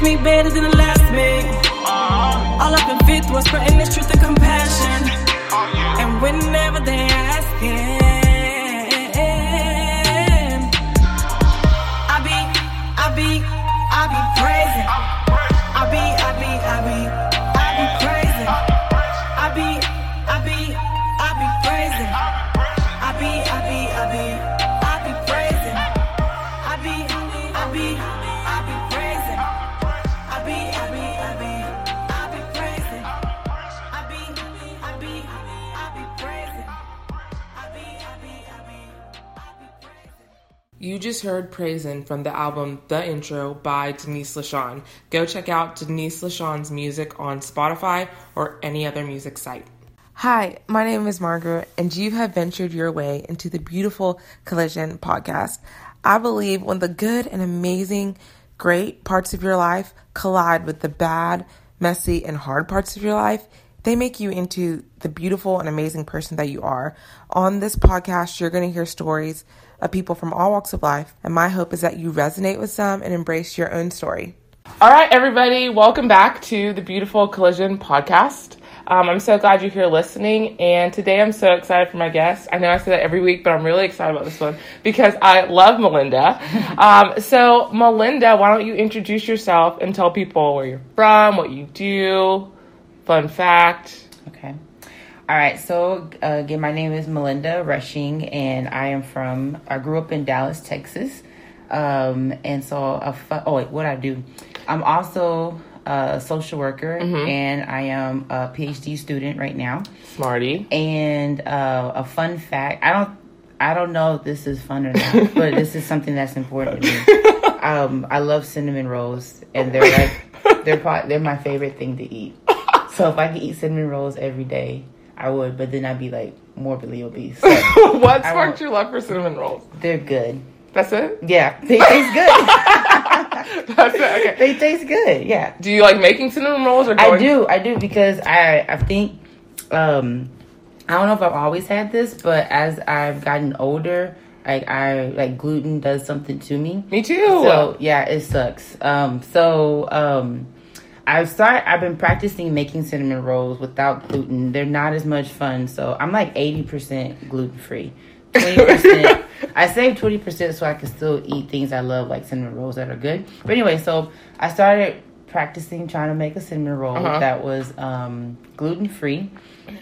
first me better than the last me. Uh-huh. All up in fifth was spreading this truth and compassion. Oh, and whenever they asking, You just heard Praisin' from the album The Intro by Denise LaShawn. Go check out Denise LaShawn's music on Spotify or any other music site. Hi, my name is Margaret, and you have ventured your way into the beautiful Collision podcast. I believe when the good and amazing, great parts of your life collide with the bad, messy, and hard parts of your life, they make you into the beautiful and amazing person that you are. On this podcast, you're going to hear stories of people from all walks of life, and my hope is that you resonate with some and embrace your own story. All right, everybody, welcome back to the Beautiful Collision podcast. Um, I'm so glad you're here listening, and today I'm so excited for my guest. I know I say that every week, but I'm really excited about this one because I love Melinda. um, so, Melinda, why don't you introduce yourself and tell people where you're from, what you do, fun fact. Okay. All right. So uh, again, my name is Melinda Rushing, and I am from. I grew up in Dallas, Texas, um, and so a fu- oh wait, what I do? I'm also a social worker, and I am a PhD student right now. Smarty. And uh, a fun fact, I don't. I don't know if this is fun or not, but this is something that's important to me. Um, I love cinnamon rolls, and they're like they're pro- they're my favorite thing to eat. So if I could eat cinnamon rolls every day, I would. But then I'd be like morbidly obese. So what sparked your love for cinnamon rolls? they're good. That's it? Yeah, they taste good. That's it. Okay. they taste good. Yeah, Do you like making cinnamon rolls or I do. I do because I I think um I don't know if I've always had this, but as I've gotten older, like I like gluten does something to me. Me too. So yeah, it sucks. Um, so um, I've started. I've been practicing making cinnamon rolls without gluten. They're not as much fun. So I'm like eighty percent gluten free. Twenty percent. I save twenty percent so I can still eat things I love, like cinnamon rolls that are good. But anyway, so I started practicing trying to make a cinnamon roll Uh-huh. that was um, gluten free.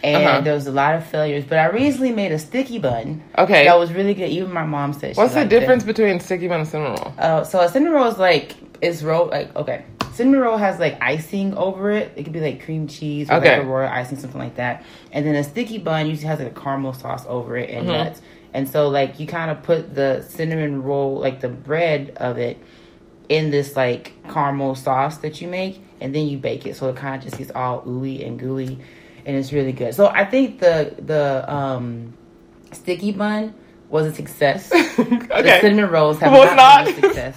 And Uh-huh. there was a lot of failures, but I recently made a sticky bun. Okay. that was really good. Even my mom said. she What's the difference between sticky bun and cinnamon roll? Uh, so a cinnamon roll is like is rolled like okay. Cinnamon roll has like icing over it. It could be like cream cheese or Okay. like a royal icing, something like that. And then a sticky bun usually has like a caramel sauce over it and Mhm. nuts. And so like you kind of put the cinnamon roll, like the bread of it, in this like caramel sauce that you make, and then you bake it. So it kind of just gets all ooey and gooey, and it's really good. So I think the the um, sticky bun was a success. The cinnamon rolls have Was not, been not. a success.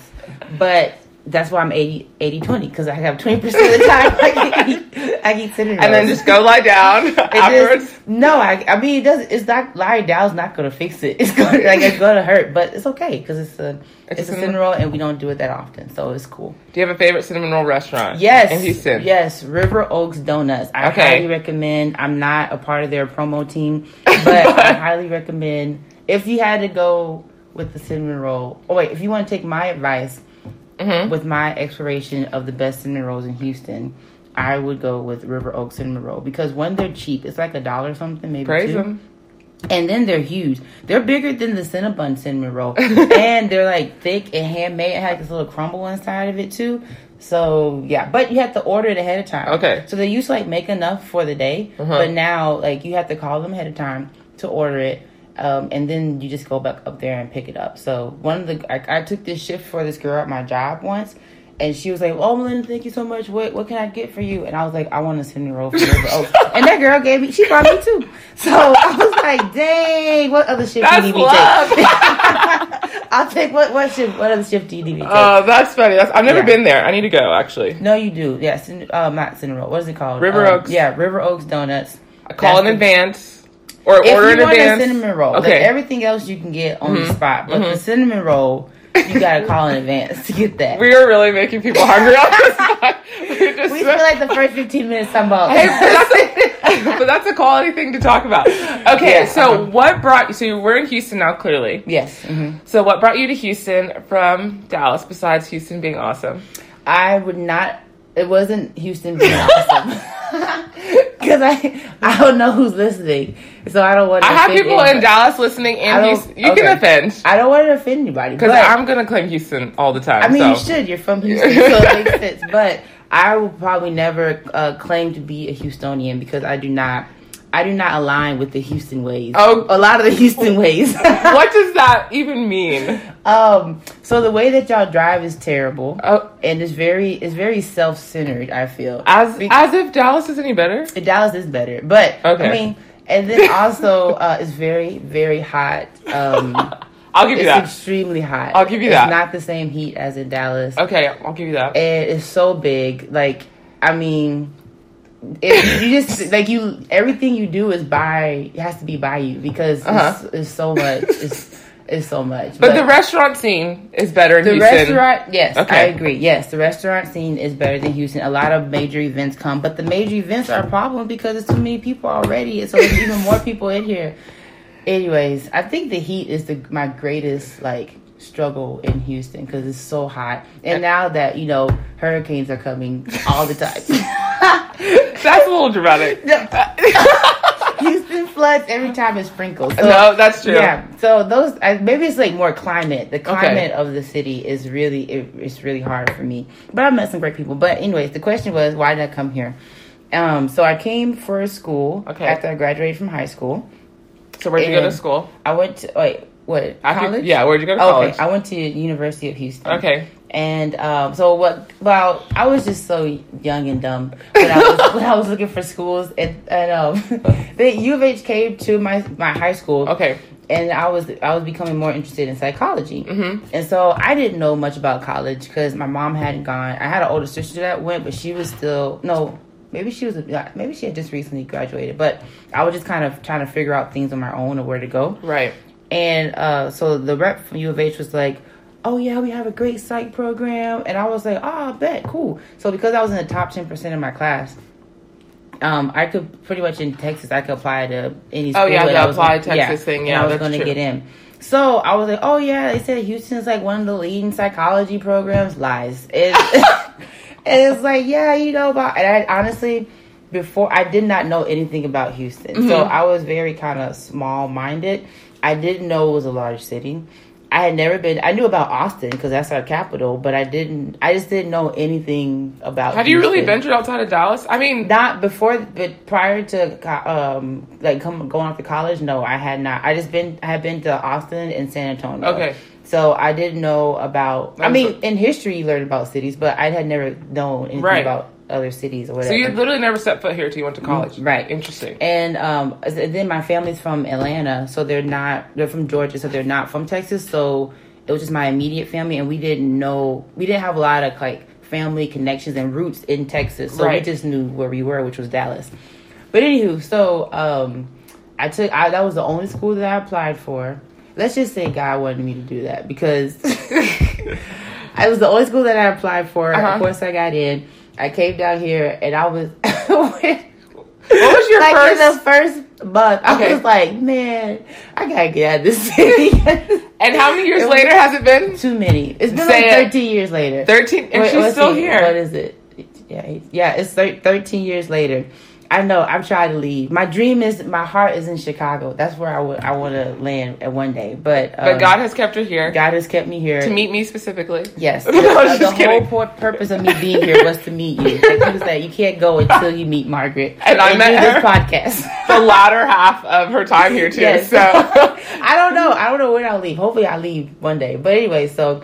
But that's why I'm 80 80 20 because I have 20% of the time I eat, I eat cinnamon rolls. And then just go lie down afterwards. just- no, I, I mean it does. It's not lying down's not gonna fix it. It's gonna like it's gonna hurt, but it's okay because it's a It's it's, a a cinnamon- cinnamon roll and we don't do it that often, so it's cool. Do you have a favorite cinnamon roll restaurant? Yes, In Houston. Yes, River Oaks Donuts. I Okay. highly recommend. I'm not a part of their promo team, but I highly recommend. If you had to go with the cinnamon roll, oh wait, if you want to take my advice Mhm. with my exploration of the best cinnamon rolls in Houston, I would go with River Oaks cinnamon roll because when they're cheap, it's like a dollar something, maybe Praise two. them. And then they're huge. They're bigger than the Cinnabon cinnamon roll. and they're like thick and handmade. It has this little crumble inside of it too. So yeah, but you have to order it ahead of time. Okay. So they used to like make enough for the day, Uh-huh. but now like you have to call them ahead of time to order it. Um, and then you just go back up there and pick it up. So one of the I, I took this shift for this girl at my job once, and she was like, "Oh, Melinda, thank you so much. What what can I get for you?" And I was like, "I want a cinnamon roll for River Oaks." and that girl gave me, she brought me two. So I was like, "Dang, what other shift That's do you need love. to take?" I'll take what what shift? What other shift do you need me to take? Oh, that's funny. That's, I've never Yeah. been there. I need to go actually. no, you do. Yeah, cin- uh, not cinnamon roll. What is it called? River Um, Oaks. Yeah, River Oaks Donuts. I call in the- advance or If order you in want advance. a cinnamon roll, Okay. like everything else you can get on the Mhm. spot, but Mhm. the cinnamon roll you gotta call in advance to get that. We are really making people hungry on this spot. We just- We feel like the first 15 minutes about. Hey, but that's, a, but that's a quality thing to talk about. Okay, Yeah, so uh-huh. what brought you? So we're in Houston now, clearly. yes. hmm So what brought you to Houston from Dallas? Besides Houston being awesome, I would not. It wasn't Houston being awesome. Because I, I don't know who's listening, so I don't want. to I have people in. Dallas listening and don't- You okay. can offend I don't want to offend anybody because I'm gonna claim Houston all the time. I mean, so. you should. You're from Houston, so it makes sense. But I will probably never uh, claim to be a Houstonian because I do not. I do not align with the Houston ways. Oh. a lot of the Houston ways. what does that even mean? um, so the way that y'all drive is terrible, Oh, and it's very, it's very self centered. I feel as as if Dallas is any better. Dallas is better, but Okay. I mean, and then also uh, it's very, very hot. Um, I'll give you it's that. extremely hot. I'll give you it's that. not the same heat as in Dallas. Okay, I'll give you that. and it's so big. Like, I mean, if you just like you, everything you do is by it has to be by you because Uh-huh. it's, it's so much. It's it's so much. But, the restaurant scene is better in the Houston. restaurant, yes, I agree. Yes, the restaurant scene is better than Houston. A lot of major events come, but the major events are a problem because there's too many people already, so there's even more people in here. Anyways, I think the heat is the my greatest like struggle in Houston because it's so hot, and now that you know hurricanes are coming all the time. That's a little dramatic. Houston floods every time it sprinkles. So, no, that's true. Yeah, so those I, maybe it's like more climate. The climate of the city is really it, it's really hard for me. But I met some great people. But anyways, the question was why did I come here? Um, so I came for school Okay. after I graduated from high school. So where'd you go to school? I went to wait what After- college? Yeah, where'd you go to college? Okay? I went to University of Houston. Okay. And um, so what? Well, I was just so young and dumb when I was when I was looking for schools, and, and um, the U of H came to my my high school. Okay. And I was I was becoming more interested in psychology, Mhm. and so I didn't know much about college because my mom hadn't gone. I had an older sister that went, but she was still no. Maybe she was maybe she had just recently graduated, but I was just kind of trying to figure out things on my own or where to go. Right. And uh, so the rep from U of H was like, "Oh yeah, we have a great psych program," and I was like, "Oh, I bet, cool." So because I was in the top ten percent of my class, um, I could pretty much in Texas, I could apply to any. School Oh, yeah, the apply gonna- Texas thing, and yeah, I was going to get in. So I was like, "Oh yeah," they said Houston's like one of the leading psychology programs. Lies. It, and it's like, yeah, you know about. And I honestly. Before I did not know anything about Houston, so Mm-hmm. I was very kind of small minded. I didn't know it was a large city. I had never been. I knew about Austin because that's our capital, but I didn't. I just didn't know anything about. It. Have you really ventured outside of Dallas? I mean, Not before, but prior to um like come going off to college. No, I had not. I just been. I had been to Austin and San Antonio. Okay. So I didn't know about. I mean, in history you learn about cities, but I had never known anything Right. about other cities or whatever. so you literally never set foot here till you went to college. Right. Interesting. And um, then my family's from Atlanta, so they're not. They're from Georgia, so they're not from Texas. So it was just my immediate family, and we didn't know. We didn't have a lot of like family connections and roots in Texas, so Right. we just knew where we were, which was Dallas. But anywho, so um, I took. I, that was the only school that I applied for. Let's just say God wanted me to do that because I was the only school that I applied for. Uh-huh. Of course, I got in. I came down here, and I was. What was your like first? in the first month, I was like, man, I gotta get out of this city. and how many years It later has it been? Too many. It's been Say like it. 13 years later. Thirteen, and Wait, she's still here. What is it? Yeah, yeah, it's thir- 13 years later. I know. I'm trying to leave. My dream is my heart is in Chicago. That's where I would I want to land at one day. But um, but God has kept her here God has kept me here to meet me specifically. Yes, No, I the whole kidding. pur- purpose of me being here was to meet you. Like was you can't go until you meet Margaret And I met her. this podcast. The latter half of her time here too. Yes. So I don't know. I don't know when I'll leave. Hopefully, I'll leave one day. But anyway, so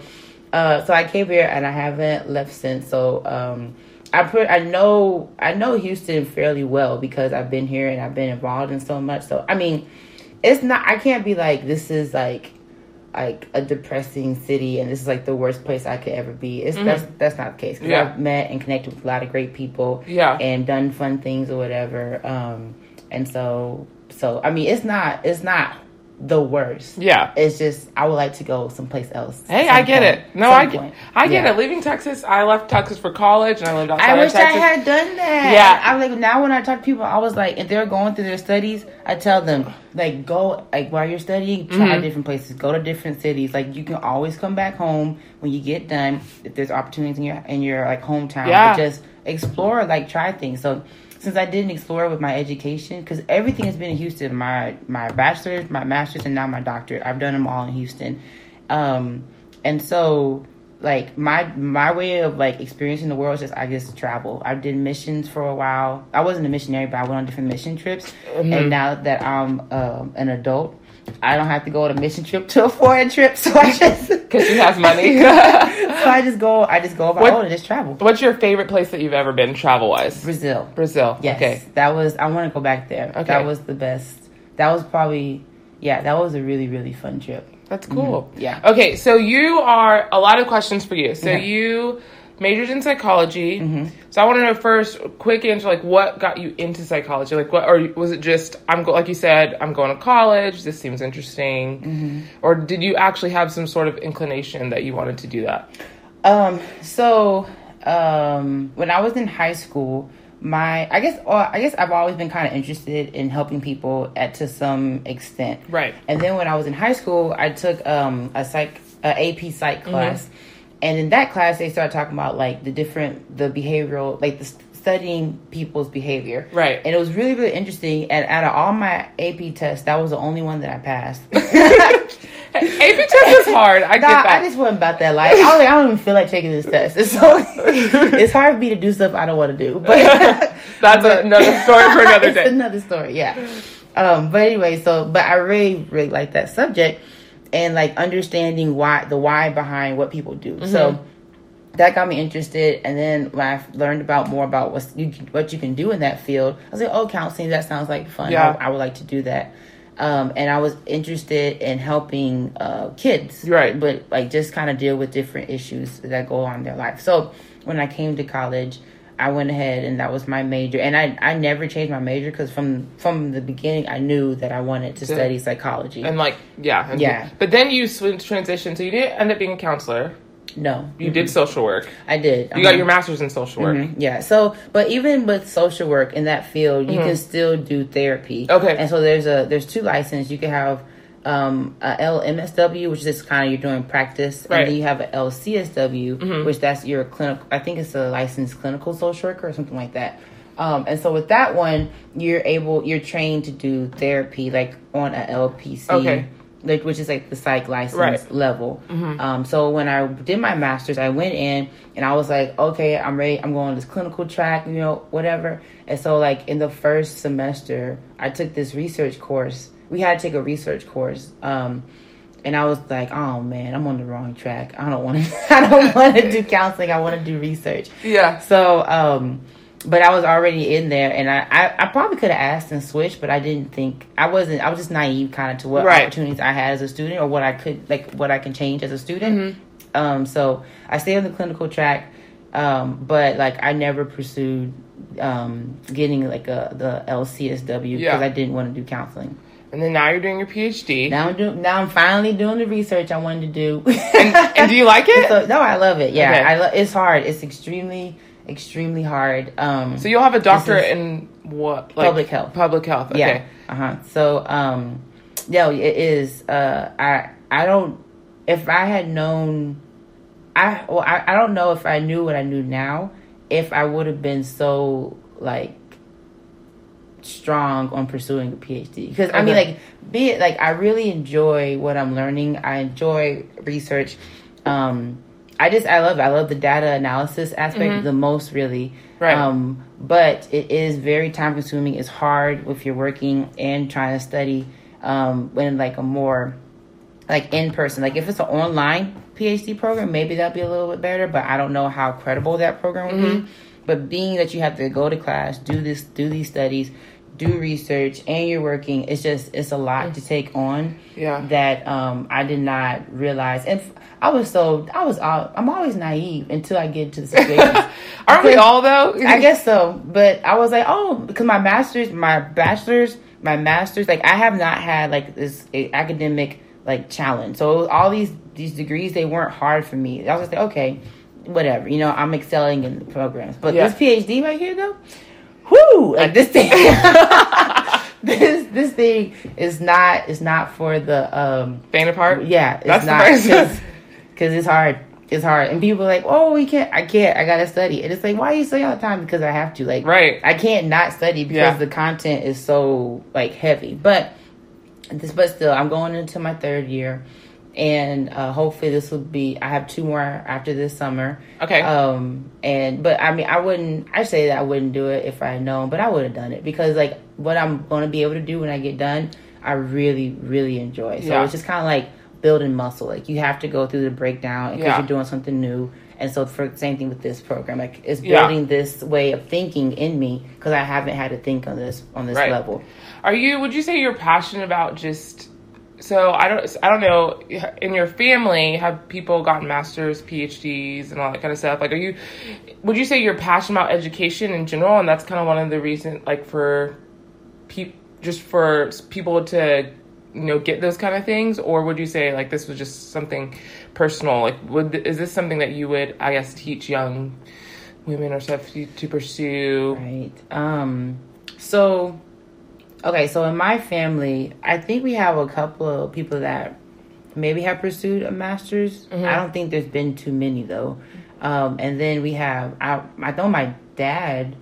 uh, so I came here and I haven't left since. So um, I put I know I know Houston fairly well because I've been here and I've been involved in so much. So I mean, it's not. I can't be like this is like like a depressing city and this is like the worst place I could ever be. It's that's that's not the case. Yeah. I've met and connected with a lot of great people yeah, and done fun things or whatever. Um, and so, so I mean, it's not, it's not the worst. Yeah. It's just I would like to go someplace else. Hey, I get point. it. No, I get, point. I get Yeah. it. Leaving Texas, I left Texas for college, and I lived outside I wish I had done that. Yeah. I'm like now when I talk to people, I was like, if they're going through their studies, I tell them like go like while you're studying, try Mm-hmm. different places, go to different cities. Like you can always come back home when you get done if there's opportunities in your in your like hometown. Yeah. But just explore, like try things. So since I didn't explore with my education, because everything has been in Houston, my my bachelor's, my master's, and now my doctorate, I've done them all in Houston. Um, and so like my my way of like experiencing the world is just I just travel. I did missions for a while. I wasn't a missionary, but I went on different mission trips. And now that I'm um, an adult, I don't have to go on a mission trip to a foreign trip. So I just because she has money. so I just go I just go about What- oh and just travel. What's your favorite place that you've ever been travel wise? Brazil. Brazil. Yes, Okay. that was. I want to go back there. Okay. That was the best. That was probably. Yeah, that was a really really fun trip. That's cool. Mm-hmm. Yeah. Okay, so you are a lot of questions for you. So Okay. you majored in psychology. Mm-hmm. So I want to know first, quick answer, like what got you into psychology? Like what, or was it just I'm go, like you said, I'm going to college. This seems interesting, Mm-hmm. or did you actually have some sort of inclination that you wanted to do that? Um. So, um, when I was in high school, my I guess well, I guess I've always been kind of interested in helping people at to some extent. Right. And then when I was in high school, I took um a psych a AP psych class, and in that class they started talking about like the different the behavioral like the studying people's behavior. Right. And it was really really interesting. And out of all my AP tests, that was the only one that I passed. AP test is hard. I Nah, get that. I just wasn't about that life. I, was like, I don't even feel like taking this test. It's so it's hard for me to do stuff I don't want to do. But That's another story for another it's day. another story, yeah. Um, but anyway, so but I really really like that subject and like understanding why the why behind what people do. Mm-hmm. So that got me interested, and then when I learned about more about what you can, what you can do in that field, I was like, "Oh, counseling! That sounds like fun. Yeah. I, I would like to do that." Um, and I was interested in helping uh, kids, Right. But like just kind of deal with different issues that go on in their life. So when I came to college, I went ahead and that was my major, and I I never changed my major because from from the beginning I knew that I wanted to study psychology. and like, yeah, and- Yeah. But then you switched transition, so you didn't end up being a counselor. no, You did social work. I did. You got Um, your master's in social work. Mhm, Yeah. So, but even with social work in that field, you can still do therapy. Mm-hmm. Okay. And so there's a there's two licenses. You can have um, a LMSW, which is kind of you're doing practice, Right. Mm-hmm. and then you have a LCSW, which that's your clinical. I think it's a licensed clinical social worker or something like that. Um, and so with that one, you're able, you're trained to do therapy like on a LPC. Okay. Like, which is like the psych license Right. Mm-hmm. level. Um, so when I did my master's, I went in and I was like, okay, I'm ready. I'm going this clinical track, you know, whatever. And so like in the first semester, I took this research course. We had to take a research course. Um, and I was like, oh man, I'm on the wrong track. I don't want to. I don't want to do counseling. I want to do research. Yeah. So, um, but I was already in there, and I, I, I probably could have asked and switched, but I didn't think I wasn't. I was just naive, kind of, to what Right. opportunities I had as a student, or what I could like, what I can change as a student. Mm-hmm. Um, so I stayed on the clinical track, um, but like I never pursued um, getting like a the LCSW because Yeah. I didn't want to do counseling. And then now you're doing your PhD. Now I'm doing. Now I'm finally doing the research I wanted to do. and, and do you like it? So, no, I love it. Yeah, Okay. I lo- it's hard. It's extremely, extremely hard. Um, So you'll have a doctorate in what? Like, Public health. Public health. Okay. yeah. Uh huh. So, um, yeah, it is. Uh, I I don't. If I had known, I well, I, I don't know if I knew what I knew now, if I would have been so like strong on pursuing a PhD. Because I mean, like, be it like I really enjoy what I'm learning. I enjoy research. Um, I just I love it. I love the data analysis aspect the most, really. Right. Um, but it is very time consuming. It's hard if you're working and trying to study um, when like a more like in person. Like if it's an online PhD program, maybe that'd be a little bit better. But I don't know how credible that program would be. But being that you have to go to class, do this, do these studies, do research, and you're working. It's just it's a lot to take on. Yeah. That um, I did not realize, and I was so I was all, I'm always naive until I get into the situation. Aren't we all though? I guess so, but I was like, oh, because my master's, my bachelor's, my master's, like I have not had like this academic like challenge. So all these these degrees, they weren't hard for me. I was just like, okay, whatever, you know, I'm excelling in the programs. But Yeah. this PhD right here, though, whoo, like this thing, this this thing is not is not for the um Faint apart. yeah, it's That's not because it's hard. It's hard, and people are like, "Oh, we can't. I can't. I gotta study." And it's like, why do you study all the time? Because I have to. Like, Right. I can't not study because Yeah. the content is so like heavy. But this, but still, I'm going into my third year, and uh, hopefully this will be. I have two more after this summer. Okay. Um, and but I mean, I wouldn't. I say that I wouldn't do it if I had known, but I would have done it because like what I'm going to be able to do when I get done, I really, really enjoy. So Yeah. it's just kind of like building muscle. Like you have to go through the breakdown because Yeah. you're doing something new. And so for same thing with this program, like it's Yeah. building this way of thinking in me because I haven't had to think on this on this Right. level. Are you? Would you say you're passionate about just? So I don't. I don't know. In your family, have people gotten masters, PhDs, and all that kind of stuff? Like, are you? Would you say you're passionate about education in general, and that's kind of one of the reasons, like for, pe- just for people to, you know, get those kind of things, or would you say like this was just something personal? Like, would is this something that you would, I guess, teach young women or stuff to, to pursue? Right. Um. So, okay. So in my family, I think we have a couple of people that maybe have pursued a master's. Mm-hmm. I don't think there's been too many though. Um. And then we have. I. I know my dad.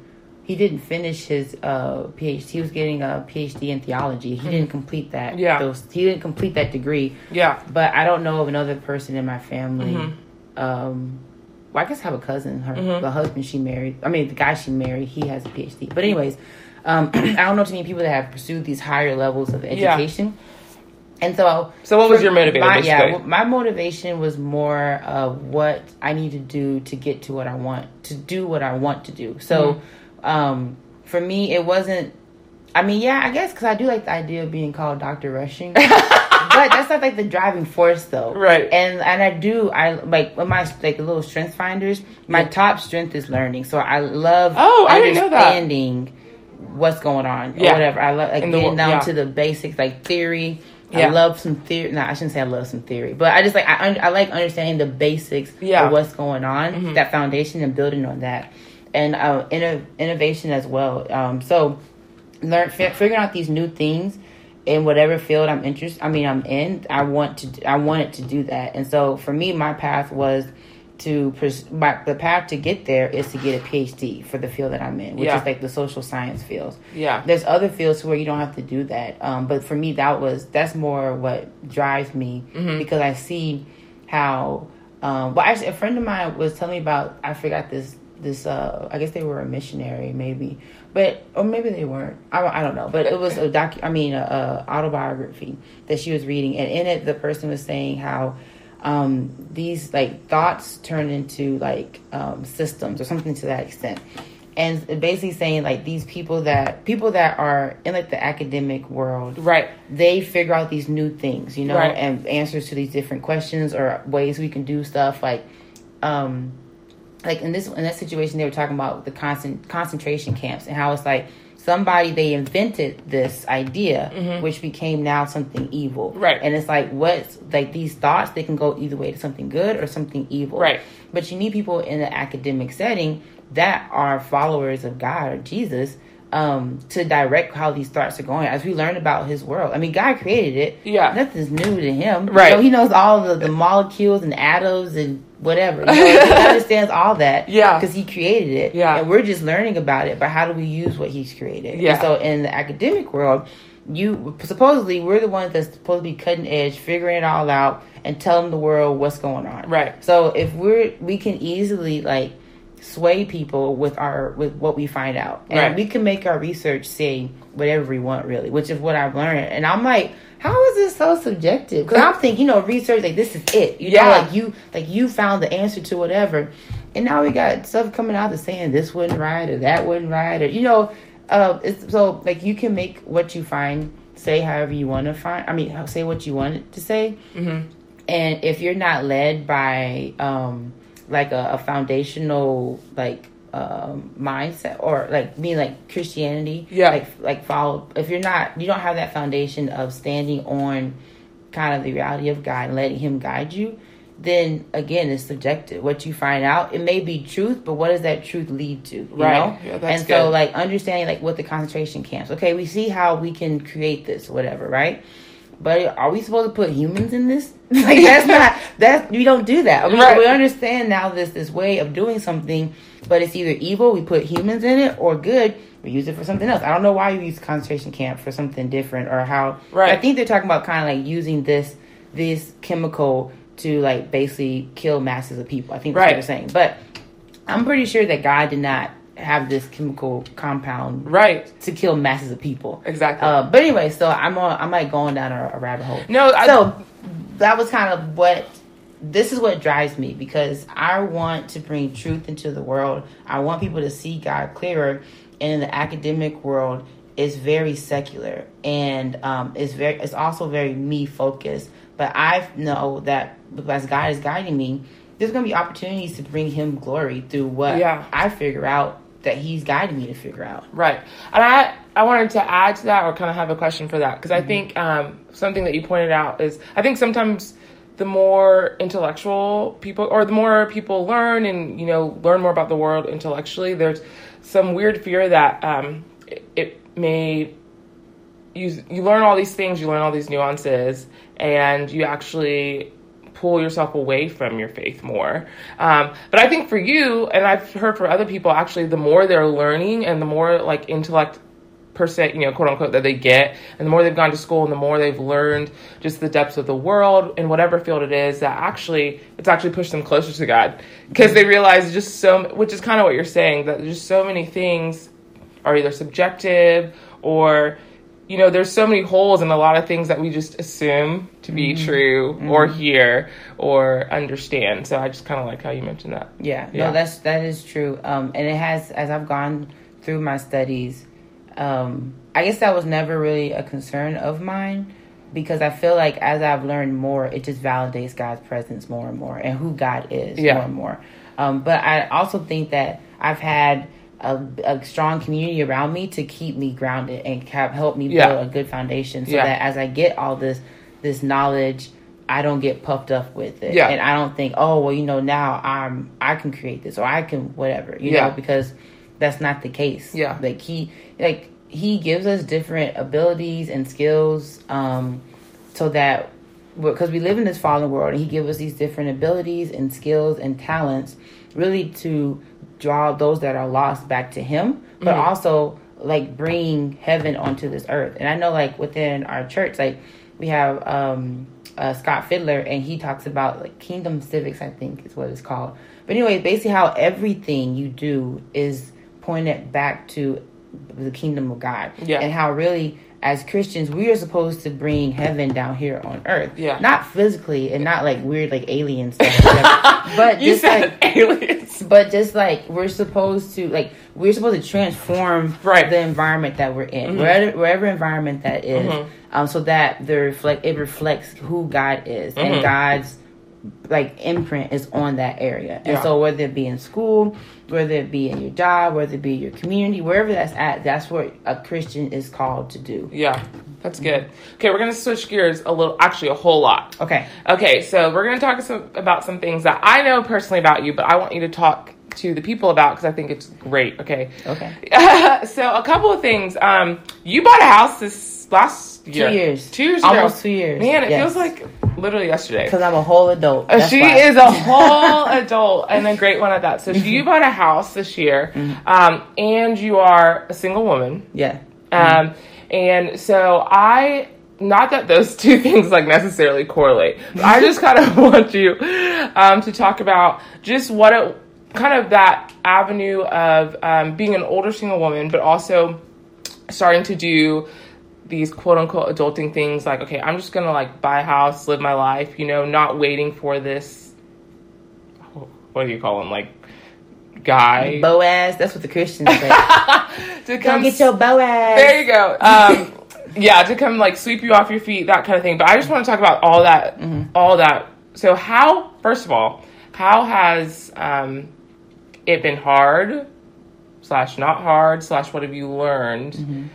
He didn't finish his uh, PhD. He was getting a PhD in theology. He didn't complete that. Mm-hmm. Yeah. Those, he didn't complete that degree. Yeah. But I don't know of another person in my family. Mhm. Um, well, I guess I have a cousin. Her Mhm. the husband she married. I mean, the guy she married. He has a PhD. But anyways, um, I don't know too many people that have pursued these higher levels of Yeah. education. And so, So what was your motivation? My, yeah, my motivation was more of what I need to do to get to what I want to do. What I want to do. So, Mm-hmm. um, for me, it wasn't. I mean, yeah, I guess because I do like the idea of being called Doctor Rushing, but that's not like the driving force, though. Right. And and I do I like with my like little strength finders. My Yeah. top strength is learning, so I love Oh, I didn't know that. What's going on or Yeah. whatever. I love like In getting down yeah. to the basics, like theory. Yeah. I love some theory. No, I shouldn't say I love some theory, but I just like I un- I like understanding the basics Yeah. Mm-hmm. of what's going on, that foundation, and building on that, and uh, inno- innovation as well. Um, so learn fi- figuring out these new things in whatever field I'm interested. I mean, I'm in. I want to. I wanted to do that, and so for me, my path was to pers- my, the path to get there is to get a PhD for the field that I'm in, which Yeah. is like the social science fields. Yeah. There's other fields where you don't have to do that, um, but for me, that was that's more what drives me Mm-hmm. because I see how. Um, well, actually, a friend of mine was telling me about. I forgot this. This. Uh, I guess they were a missionary, maybe, but or maybe they weren't. I, don't- I don't know. But it was a doc. I mean, a, a autobiography that she was reading, and in it, the person was saying how um, these like thoughts turn into like um, systems or something to that extent and basically saying like these people that people that are in like the academic world Right. they figure out these new things you know Right. and answers to these different questions or ways we can do stuff like um like in this in that situation they were talking about the constant concentration camps and how it's like somebody they invented this idea which became now something evil Mm-hmm. Right. and it's like what's like these thoughts they can go either way to something good or something evil Right. but you need people in the academic setting that are followers of God or Jesus um, to direct how these thoughts are going. As we learn about His world, I mean, God created it. Yeah. nothing's new to Him. Right. So He knows all the, the molecules and atoms and whatever. You know, he understands all that. Yeah. because He created it. Yeah. and we're just learning about it. But how do we use what He's created? Yeah. And so in the academic world. You supposedly we're the ones that's supposed to be cutting edge, figuring it all out, and telling the world what's going on. Right. So if we're we can easily like sway people with our with what we find out, and Right. we can make our research say whatever we want, really, which is what I've learned. And I'm like, how is this so subjective? Because I'm thinking, you know, research like this is it. You know, Yeah. like you like you found the answer to whatever, and now we got stuff coming out that's saying this wouldn't right or that wouldn't right or you know. Uh, it's, so like you can make what you find say however you want to find. I mean, say what you want it to say. Mm-hmm. And if you're not led by um like a, a foundational like um mindset or like me like Christianity, Yeah. like like follow. If you're not, you don't have that foundation of standing on kind of the reality of God and letting Him guide you. Then again, it's subjective. What you find out, it may be truth, but what does that truth lead to? You Right. know? Yeah, that's and so, good. like understanding like what the concentration camps. Okay, we see how we can create this, whatever, right? But are we supposed to put humans in this? like that's not that we don't do that. I mean, Right. We understand now this this way of doing something, but it's either evil, we put humans in it, or good, we use it for something else. I don't know why you use concentration camp for something different, or how. Right. I think they're talking about kind of like using this this chemical to like basically kill masses of people. I think that's Right. what they're saying, but I'm pretty sure that God did not have this chemical compound Right. to kill masses of people. Exactly. Uh, but anyway, so I'm on, I'm like going down a, a rabbit hole. No, I- so that was kind of what this is what drives me because I want to bring truth into the world. I want people to see God clearer. And in the academic world, it's very secular and um, it's very it's also very me focused. But I know that as God is guiding me, there's going to be opportunities to bring Him glory through what Yeah. I figure out that He's guiding me to figure out. Right. And I, I wanted to add to that or kind of have a question for that because Mm-hmm. I think um, something that you pointed out is I think sometimes the more intellectual people or the more people learn and, you know, learn more about the world intellectually, there's some weird fear that um, it, it may you you learn all these things, you learn all these nuances, and you actually pull yourself away from your faith more. Um, but I think for you, and I've heard for other people, actually, the more they're learning and the more like intellect per se, you know, quote unquote, that they get, and the more they've gone to school and the more they've learned just the depths of the world in whatever field it is, that actually it's actually pushed them closer to God because they realize just so, which is kind of what you're saying, that there's just so many things are either subjective or you know there's so many holes in a lot of things that we just assume to be true or hear or understand so i just kind of like how you mentioned that Yeah, Yeah. no, that's that is true. Um, and it has, as I've gone through my studies, um, I guess that was never really a concern of mine because I feel like as I've learned more, it just validates God's presence more and more and who God is Yeah. more and more. Um, but I also think that I've had a, a strong community around me to keep me grounded and have helped me build Yeah. a good foundation so Yeah. that as I get all this this knowledge. I don't get puffed up with it, Yeah. and I don't think, oh well, you know, now I'm I can create this or I can whatever, you know, because that's not the case. Yeah. like he like he gives us different abilities and skills, um, so that because we live in this fallen world, and he gives us these different abilities and skills and talents, really to draw those that are lost back to him, but Mm-hmm. also like bring heaven onto this earth. And I know, like within our church, like we have um uh, Scott Fiddler, and he talks about like kingdom civics. I think is what it's called. But anyway, basically, how everything you do is pointed back to the kingdom of God, Yeah. and how really. As Christians, we are supposed to bring heaven down here on earth. Yeah. Not physically and not like weird like alien stuff. but you just said like aliens but just like we're supposed to like we're supposed to transform Right. the environment that we're in mm-hmm. wherever, wherever environment that is, mm-hmm. um, so that the reflect it reflects who god is and mm-hmm. god's like imprint is on that area and Yeah. so whether it be in school whether it be in your job whether it be your community wherever that's at that's what a christian is called to do yeah that's good okay we're gonna switch gears a little actually a whole lot okay Okay, so we're going to talk some, about some things that I know personally about you, but I want you to talk to the people about because I think it's great. Okay. okay so a couple of things. Um, you bought a house this last year. years. Two years. Almost ago. two years, Man, it yes. feels like literally yesterday. because i'm a whole adult Uh, That's she why. is a whole adult and a great one at that. So you bought a house this year, Mm-hmm. um, and you are a single woman. yeah Um, and so I, not that those two things like necessarily correlate, I just kind of want you um, to talk about just what it, kind of that avenue of um, being an older single woman, but also starting to do these quote unquote adulting things like, okay, I'm just gonna like buy a house, live my life, you know, not waiting for this, what do you call him, like guy? boaz that's what the christians say to come get your Boaz. There you go. Um, yeah, to come like sweep you off your feet, that kind of thing. But I just want to talk about all that, all that. So, how? First of all, how has um, it been hard, slash not hard, slash what have you learned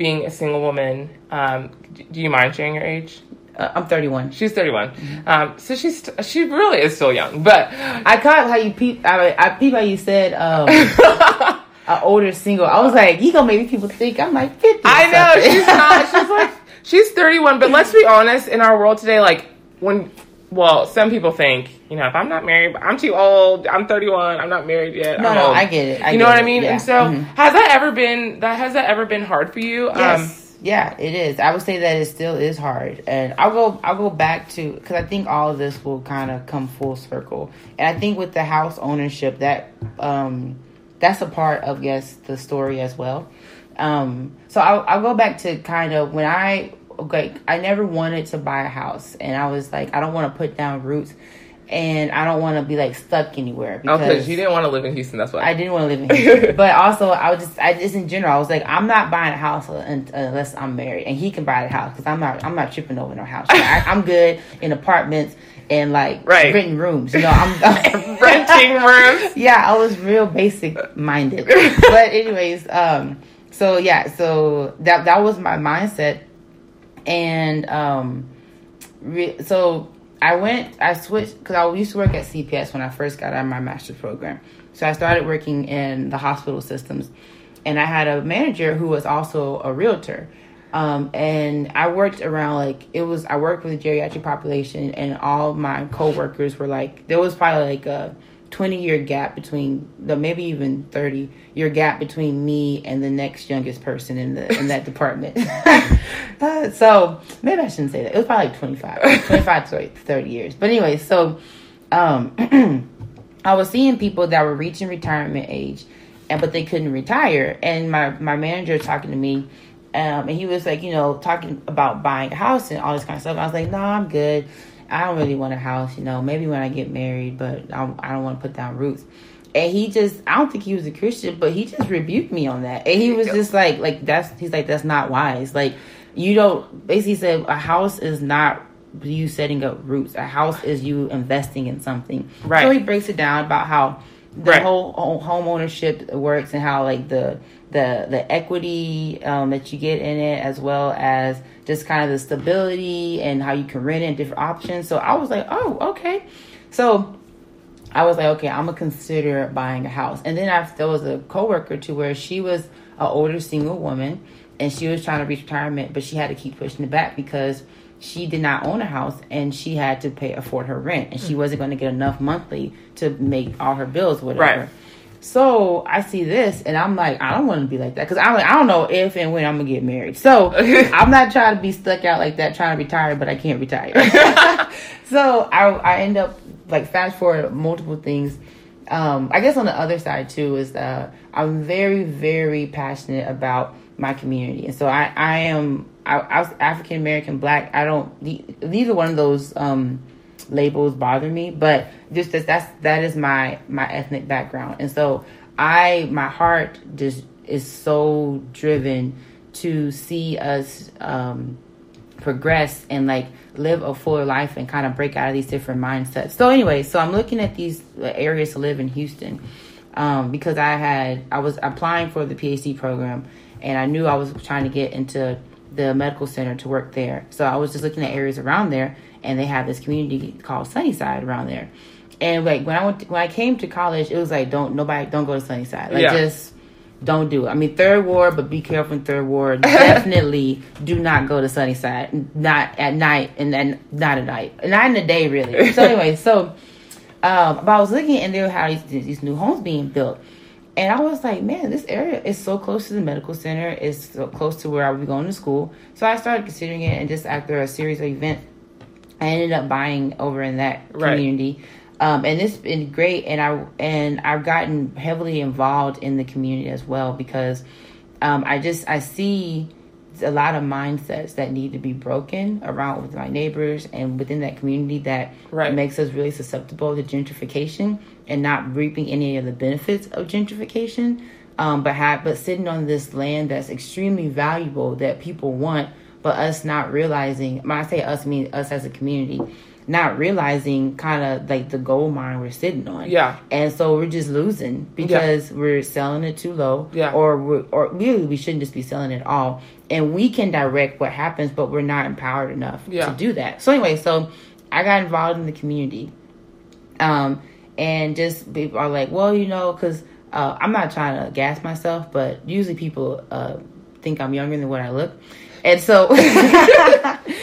being a single woman? Um, do you mind sharing your age? Uh, I'm 31. She's 31. Um, so she's she really is still young, but I caught how you peep. I, I peep how you said um, an older single. I was like, you gonna make people think I'm like 50. I know something. she's not. She's like she's 31, but let's be honest. In our world today, like when, well, some people think, you know, if I'm not married, I'm too old. I'm 31. I'm not married yet. No, I'm no, old. I get it. I you know what I mean? yeah. And so, Mhm. has that ever been that? Has that ever been hard for you? Um, Yes. yeah, it is. I would say that it still is hard, and I'll go. I'll go back to because I think all of this will kind of come full circle, and I think with the house ownership that um, that's a part of yes the story as well. Um, so I'll, I'll go back to kind of when I okay, I never wanted to buy a house, and I was like, I don't want to put down roots, and I don't want to be like stuck anywhere Oh, because because you didn't want to live in Houston. That's why. I didn't want to live in Houston. but also, I was just, I just in general, I was like, I'm not buying a house unless I'm married, and he can buy the house because I'm not, I'm not tripping over no house. Like, I, I'm good in apartments and like Right. renting rooms. You know, I'm renting rooms. yeah, I was real basic minded. but anyways, um, so yeah, so that that was my mindset, and um, re- so I went, I switched because I used to work at CPS when I first got out of my master's program. So I started working in the hospital systems, and I had a manager who was also a realtor. Um, and I worked around like it was. I worked with the geriatric population, and all my coworkers were like there was probably like a twenty year gap between the maybe even thirty year gap between me and the next youngest person in the in that department. Uh, so maybe I shouldn't say that. It was probably like 25, 25 to 30 years. But anyway, so um, I was seeing people that were reaching retirement age, and but they couldn't retire. And my my manager was talking to me, um, and he was like, you know, talking about buying a house and all this kind of stuff. I was like, no, I'm good. I don't really want a house, you know. Maybe when I get married, but I, I don't want to put down roots. And he just, I don't think he was a Christian, but he just rebuked me on that. And he was just like, like that's, he's like, that's not wise. Like, you don't, basically said a house is not you setting up roots. A house is you investing in something. Right. So he breaks it down about how the Right. whole ho- home ownership works and how like the the the equity um, that you get in it as well as just kind of the stability and how you can rent it and different options. So I was like, oh, okay. So I was like, okay, I'm gonna consider buying a house. And then I, there was a coworker to where she was an older single woman, and she was trying to reach retirement, but she had to keep pushing it back because she did not own a house and she had to pay afford her rent, and she mm. wasn't going to get enough monthly to make all her bills, whatever. Right. So I see this, and I'm like, I don't want to be like that because I'm like, I don't know if and when I'm gonna get married. So I'm not trying to be stuck out like that, trying to retire, but I can't retire. so I I end up like fast forward multiple things. Um, I guess on the other side too is that I'm very very passionate about my community, and so I I am I, I was African American Black. I don't the- these are one of those um, labels bother me, but just that that's that is my my ethnic background, and so I my heart just is so driven to see us. Um, progress and like live a fuller life and kind of break out of these different mindsets. So anyway, so I'm looking at these areas to live in Houston um, because I had I was applying for the PhD program and I knew I was trying to get into the medical center to work there. So I was just looking at areas around there and they have this community called Sunnyside around there. And like when I went to, when I came to college, it was like don't nobody don't go to Sunnyside. Like Yeah. just don't do it. I mean, third ward, but be careful in third ward. Definitely do not go to Sunnyside. Not at night, and then not at night, not in the day, really. So anyway, so um, but I was looking, and there were these, these new homes being built, and I was like, man, this area is so close to the medical center. It's so close to where I would be going to school. So I started considering it, and just after a series of events, I ended up buying over in that Right. community. Um, and it's been great, and I and I've gotten heavily involved in the community as well because um, I just I see a lot of mindsets that need to be broken around with my neighbors and within that community that Right. makes us really susceptible to gentrification and not reaping any of the benefits of gentrification. um, but have but sitting on this land that's extremely valuable that people want, but us not realizing. When I say us, mean us as a community, not realizing kind of like the gold mine we're sitting on. Yeah. and so we're just losing because we're selling it too low. Yeah. or we're, or really we shouldn't just be selling it all. And we can direct what happens, but we're not empowered enough Yeah. to do that. So anyway, so I got involved in the community um, and just people are like, well, you know, because uh, I'm not trying to gas myself, but usually people uh, think I'm younger than what I look, and so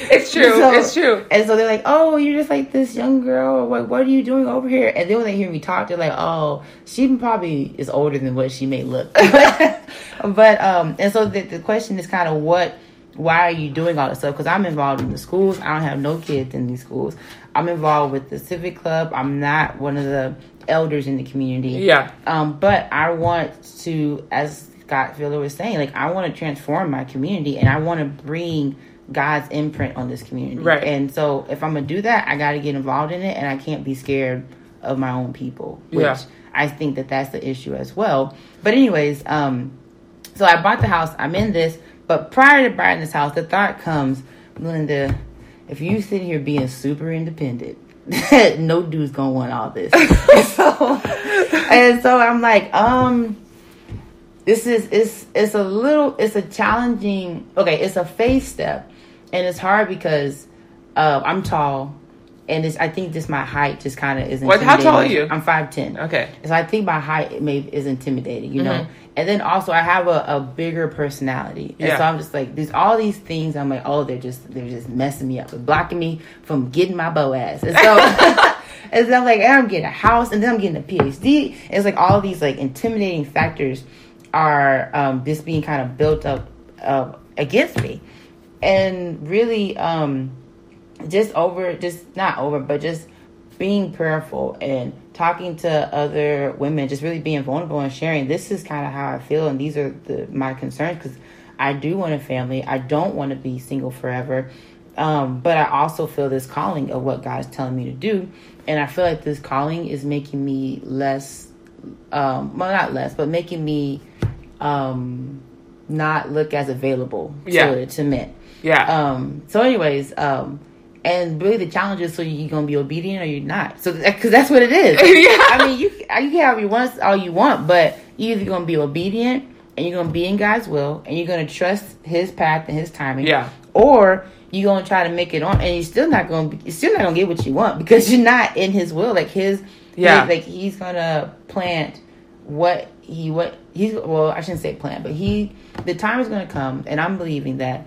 It's true. So- it's true. And so they're like, oh, you're just like this young girl. What what are you doing over here? And then when they hear me talk, they're like, oh, she probably is older than what she may look. but um, and so the, the question is kind of what. Why are you doing all this stuff? Because I'm involved in the schools. I don't have no kids in these schools. I'm involved with the civic club. I'm not one of the elders in the community. Yeah. Um, but I want to, as Scott Filler was saying, like I want to transform my community and I want to bring God's imprint on this community. Right. And so if I'm gonna do that, I got to get involved in it, and I can't be scared of my own people. Which Yeah. I think that that's the issue as well. But anyways, um, so I bought the house. I'm in this, but prior to buying this house, the thought comes, Linda, if you sit here being super independent, no dude's gonna want all this. and, so, and so I'm like, um, this is it's it's a little it's a challenging. Okay, it's a faith step, and it's hard because uh, I'm tall. And it's, I think just my height just kind of is. What- how tall are you? I'm five ten. Okay. So I think my height may is intimidating, you know. Mhm. And then also I have a, a bigger personality, and Yeah. so I'm just like there's all these things. I'm like, oh, they're just they're just messing me up, they're blocking me from getting my Boaz. And so, and then I'm like, I'm getting a house, and then I'm getting a PhD. It's like all these like intimidating factors are um, just being kind of built up uh, against me, and really. um just over just not over but just being prayerful and talking to other women just really being vulnerable and sharing. This is kind of how i feel and these are the my concerns because i do want a family. I don't want to be single forever. Um, but i also feel this calling of what god's telling me to do. And i feel like this calling is making me less um, well not less but making me um, not look as available Yeah. to, to men Yeah. um. So, anyways, um, and really the challenge is so you're gonna be obedient or you're not. So, because that's what it is. Yeah. I mean, you you can have your wants all you want, but you're either gonna be obedient and you're gonna be in God's will and you're gonna trust His path and His timing. Yeah. Or you're gonna try to make it on, and you're still not gonna be, you're still not gonna get what you want because you're not in His will. Like His, Yeah. his- like He's gonna plant what he what he's well I shouldn't say plant, but he the time is gonna come, and I'm believing that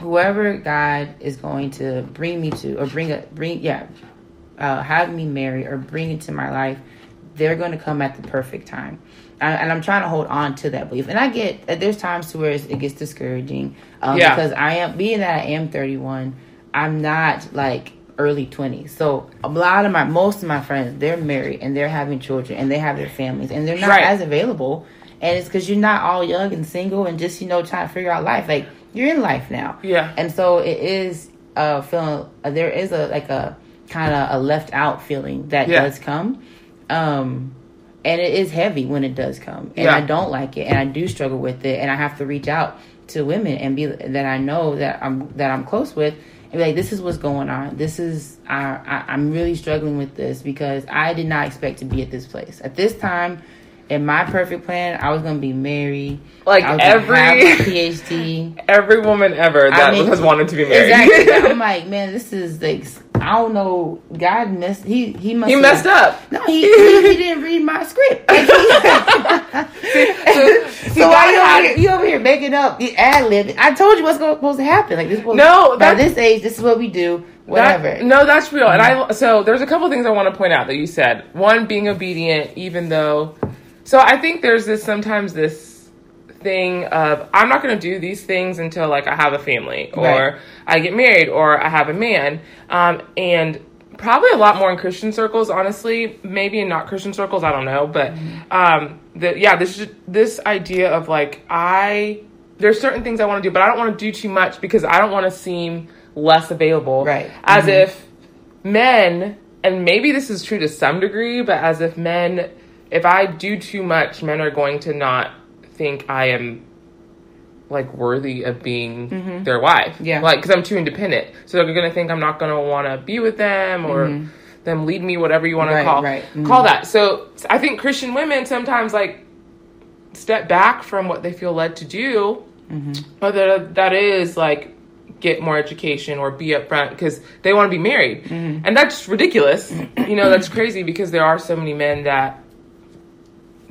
whoever God is going to bring me to or bring a bring yeah uh, have me marry or bring into my life, they're going to come at the perfect time. And and I'm trying to hold on to that belief. And I get uh, there's times to where it gets discouraging um, Yeah. because I am being that I am 31. I'm not like early 20s. So a lot of my most of my friends they're married and they're having children and they have their families and they're not Right. as available. And it's because you're not all young and single and just you know trying to figure out life. Like you're in life now. Yeah. And so it is uh feeling uh, there is a like a kind of a left out feeling that Yeah. does come. Um and it is heavy when it does come. And Yeah. I don't like it and I do struggle with it and I have to reach out to women and be that I know that I'm that I'm close with and be like this is what's going on. This is I, I I'm really struggling with this because I did not expect to be at this place. At this time in my perfect plan, I was gonna be married. Like every- PhD. Every woman ever that I mean, has wanted to be married. Exactly. I'm like, man, this is like, I don't know. God messed. He he must. he have- messed up. No, he, he, he didn't read my script. Like, he- so why you over, here, you over here making up the ad lib? I told you what's go- supposed to happen. Like this. Was, No, by this age, this is what we do. That- Whatever. no, that's real. And I mm-hmm. so there's a couple things I want to point out that you said. One, being obedient, even though. So I think there's this sometimes this thing of I'm not going to do these things until like I have a family or Right. I get married or I have a man. Um, and probably a lot more in Christian circles, honestly. Maybe in not Christian circles, I don't know. But um, the, yeah, this this idea of like I there's certain things I want to do, but I don't want to do too much because I don't want to seem less available. Right. As Mhm. if men, and maybe this is true to some degree, but as if men, if I do too much, men are going to not think I am like worthy of being their wife. Mm-hmm. Yeah. Like, because I'm too independent. So they're going to think I'm not going to want to be with them or them lead me, whatever you want to Mm-hmm. Right, call, right. Mhm. call that. So I think Christian women sometimes like step back from what they feel led to do. Mm-hmm. Whether that is like get more education or be upfront because they want to be married. Mm-hmm. And that's ridiculous. you know, that's crazy because there are so many men that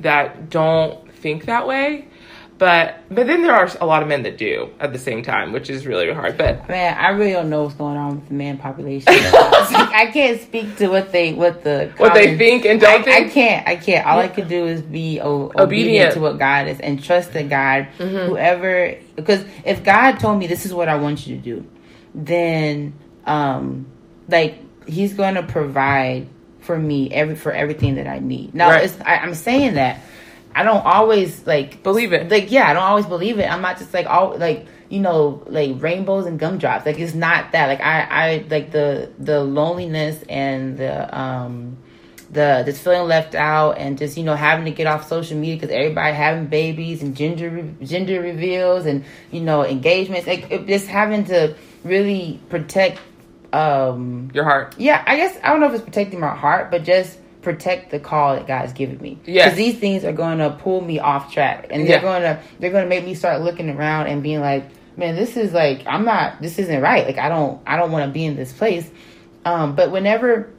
that don't think that way. But but then there are a lot of men that do at the same time, which is really hard. But Man, I really don't know what's going on with the man population. Like, I can't speak to what they what the what they think and don't I, think. I can't. I can't. All I can do is be o- obedient. Obedient. Mm-hmm. to what God is and trust that God, whoever, because if God told me this is what I want you to do, then, um, like He's going to provide for me every for everything that I need. Now, Right. it's, I, I'm saying that I don't always like Believe it. like yeah, I don't always believe it. I'm not just like all like you know like rainbows and gumdrops. Like it's not that. Like I I like the the loneliness and the um the just feeling left out and just you know having to get off social media because everybody having babies and gender re- gender reveals and you know engagements. Like it, just having to really protect. um Your heart. yeah, I guess I don't know if it's protecting my heart, but just protect the call that God's given me. Yeah. because these things are going to pull me off track, and they're going to they're going to make me start looking around and being like, man, this is like I'm not, this isn't right. Like I don't I don't want to be in this place. Um, but whenever,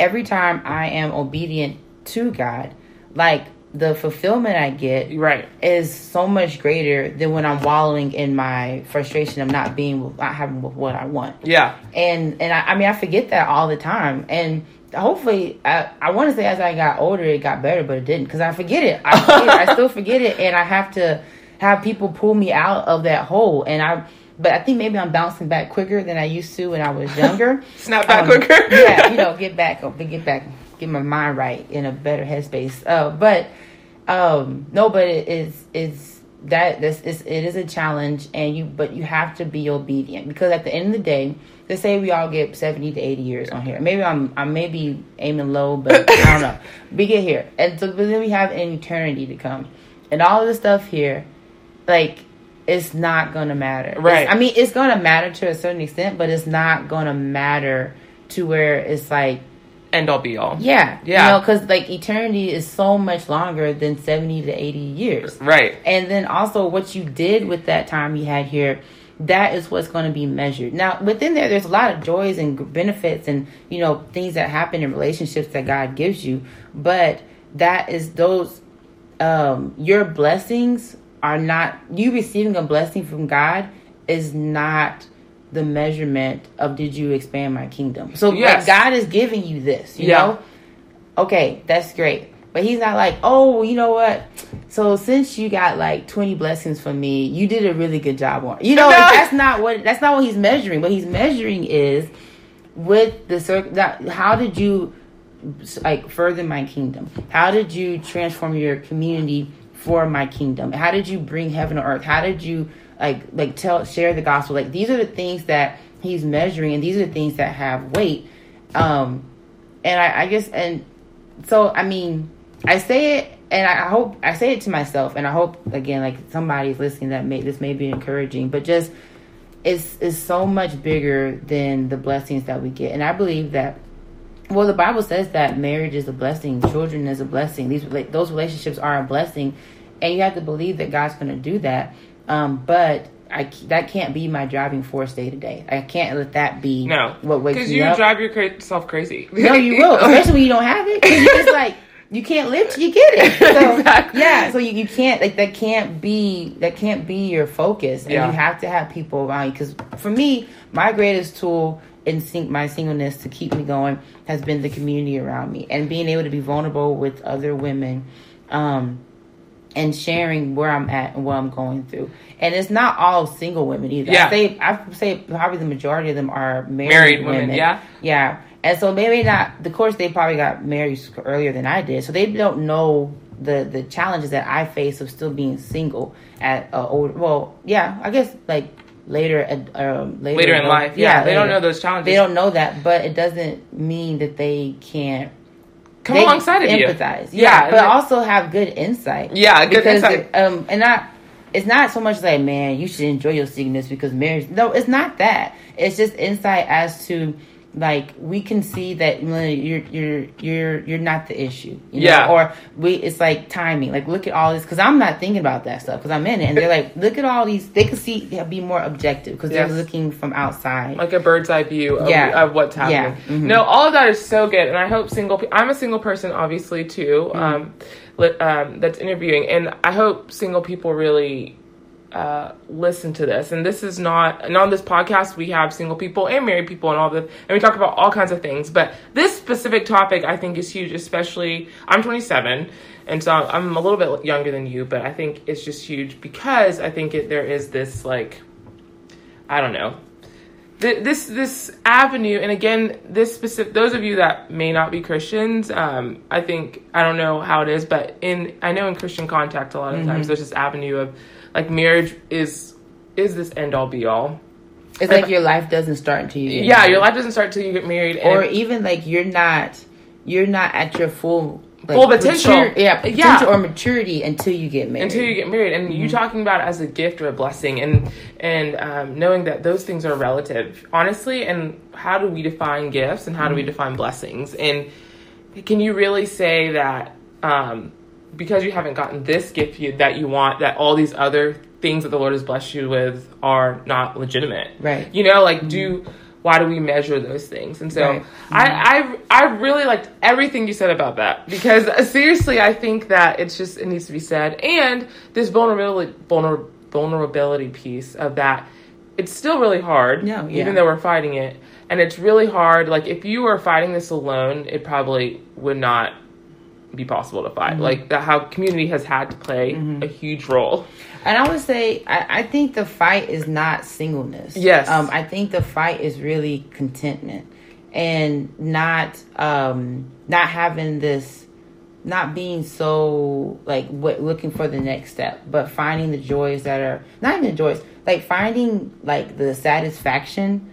every time I am obedient to God, like the fulfillment I get Right. is so much greater than when I'm wallowing in my frustration of not being not having what I want Yeah. and and I, I mean I forget that all the time and hopefully I, I want to say as I got older it got better but it didn't because I forget it I forget it. I still forget it and I have to have people pull me out of that hole and I but I think maybe I'm bouncing back quicker than I used to when I was younger Snap back Um, quicker. yeah you know get back get back get my mind right in a better headspace uh, but um no but it is it's that this is it is a challenge and you but you have to be obedient because at the end of the day let's say we all get 70 to 80 years on here maybe i'm i may be aiming low but i don't know we get here and so but then we have an eternity to come and all of the stuff here like it's not gonna matter It's- Right. i mean it's gonna matter to a certain extent but it's not gonna matter to where it's like End all be all. yeah Yeah. you know because like eternity is so much longer than 70 to 80 years Right. and then also what you did with that time you had here that is what's going to be measured now within there there's a lot of joys and benefits and you know things that happen in relationships that god gives you but that is those um your blessings are not you receiving a blessing from god is not the measurement of did you expand my kingdom so like, god is giving you this you Yeah. know okay, that's great. But he's not like, oh, you know what? So since you got like twenty blessings from me, you did a really good job on. You know, No. that's not what that's not what he's measuring. What he's measuring is with the circ. That, how did you like further my kingdom? How did you transform your community for my kingdom? How did you bring heaven to earth? How did you like like tell share the gospel? Like these are the things that he's measuring, and these are the things that have weight. Um, and I, I guess and so I mean I say it and I, I hope I say it to myself and I hope again like somebody's listening that may this may be encouraging but just it's it's so much bigger than the blessings that we get and I believe that well the Bible says that marriage is a blessing children is a blessing these those relationships are a blessing and you have to believe that God's going to do that um, but I that can't be my driving force day to day I can't let that be No. what wakes Because me you up drive yourself crazy. no, you will, especially when you don't have it. you just like you can't live till you get it. So, Exactly. Yeah, so you, you can't like that can't be that can't be your focus, and Yeah. you have to have people around you. Because for me, my greatest tool in sing- my singleness to keep me going has been the community around me and being able to be vulnerable with other women. Um, and sharing where I'm at and what I'm going through. And it's not all single women either. Yeah. I say I say probably the majority of them are married, Married women, yeah. Yeah. And so maybe not of course they probably got married earlier than I did. So they don't know the the challenges that I face of still being single at uh, old well, yeah, I guess like later at um later, Later in life, yeah, they don't know those challenges. They don't know that, but it doesn't mean that they can't come alongside of you. empathize. Yeah, Yeah, but also have good insight. Yeah, good because insight. um, and not it's not so much like man, you should enjoy your singleness because marriage. No, it's not that. It's just insight as to like we can see that you're you're you're you're not the issue. You know? Yeah. Or we it's like timing. Like look at all this because I'm not thinking about that stuff because I'm in it, and they're like look at all these. They can see be more objective because Yes. they're looking from outside. like a bird's eye view of, Yeah. of what's happening. Yeah. Mhm. No, all of that is so good, and I hope single. Pe- I'm a single person, obviously too. Mm-hmm. Um, li- um, that's interviewing, and I hope single people really uh, listen to this. And this is not, and on this podcast, we have single people and married people and all the, and we talk about all kinds of things. But this specific topic, I think, is huge. Especially, I'm 27, and so I'm a little bit younger than you, but I think it's just huge because I think it, there is this like, I don't know, Th- this this avenue and again this specific those of you that may not be christians um i think i don't know how it is but in i know in christian contact a lot of times there's this avenue of like marriage is is this end all be all It's like your life doesn't start until you. get yeah married. your life doesn't start till you get married or even like you're not you're not at your full like, Full potential. mature- yeah, potential Yeah. or maturity until you get married. until you get married and you talking about it as a gift or a blessing and and um, knowing that those things are relative honestly and how do we define gifts and how do we define blessings and can you really say that um, because you haven't gotten this gift you, that you want that all these other things that the lord has blessed you with are not legitimate. Right. you know like do why do we measure those things? And so Right. I, I i really liked everything you said about that because uh, seriously i think that it's just it needs to be said. And this vulnerability vulner, vulnerability piece of that it's still really hard No, yeah. even though we're fighting it. And it's really hard. Like if you were fighting this alone it probably would not be possible to Mm-hmm. fight like that how community has had to play a huge role And I would say I, I think the fight is not singleness. Yes. Um, I think the fight is really contentment and not um not having this not being so like what looking for the next step, but finding the joys that are not even the joys, like finding like the satisfaction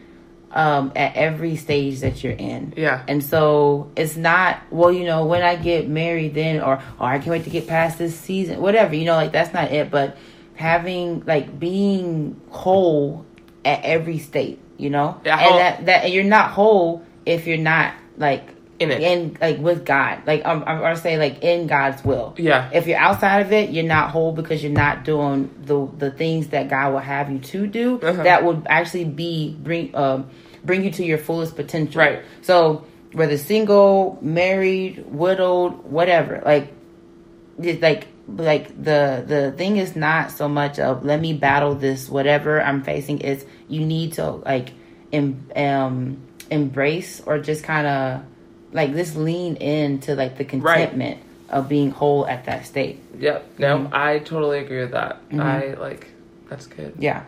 um at every stage that you're in. Yeah. And so it's not, well, you know, when I get married then or or I can't wait to get past this season, whatever, you know, like that's not it, but having like being whole at every state, you know? Yeah, and that that and you're not whole if you're not like In it. in like with God. Like um, I I say like in God's will. Yeah. If you're outside of it, you're not whole because you're not doing the the things that God will have you to do. Uh-huh. That would actually be bring um bring you to your fullest potential. Right. So whether single, married, widowed, whatever, like it's like like the the thing is not so much of let me battle this whatever I'm facing. Is you need to like em, um embrace or just kind of like just lean into like the contentment of being whole at that state. Yep. No, Mm-hmm. I totally agree with that. I like that's good. Yeah.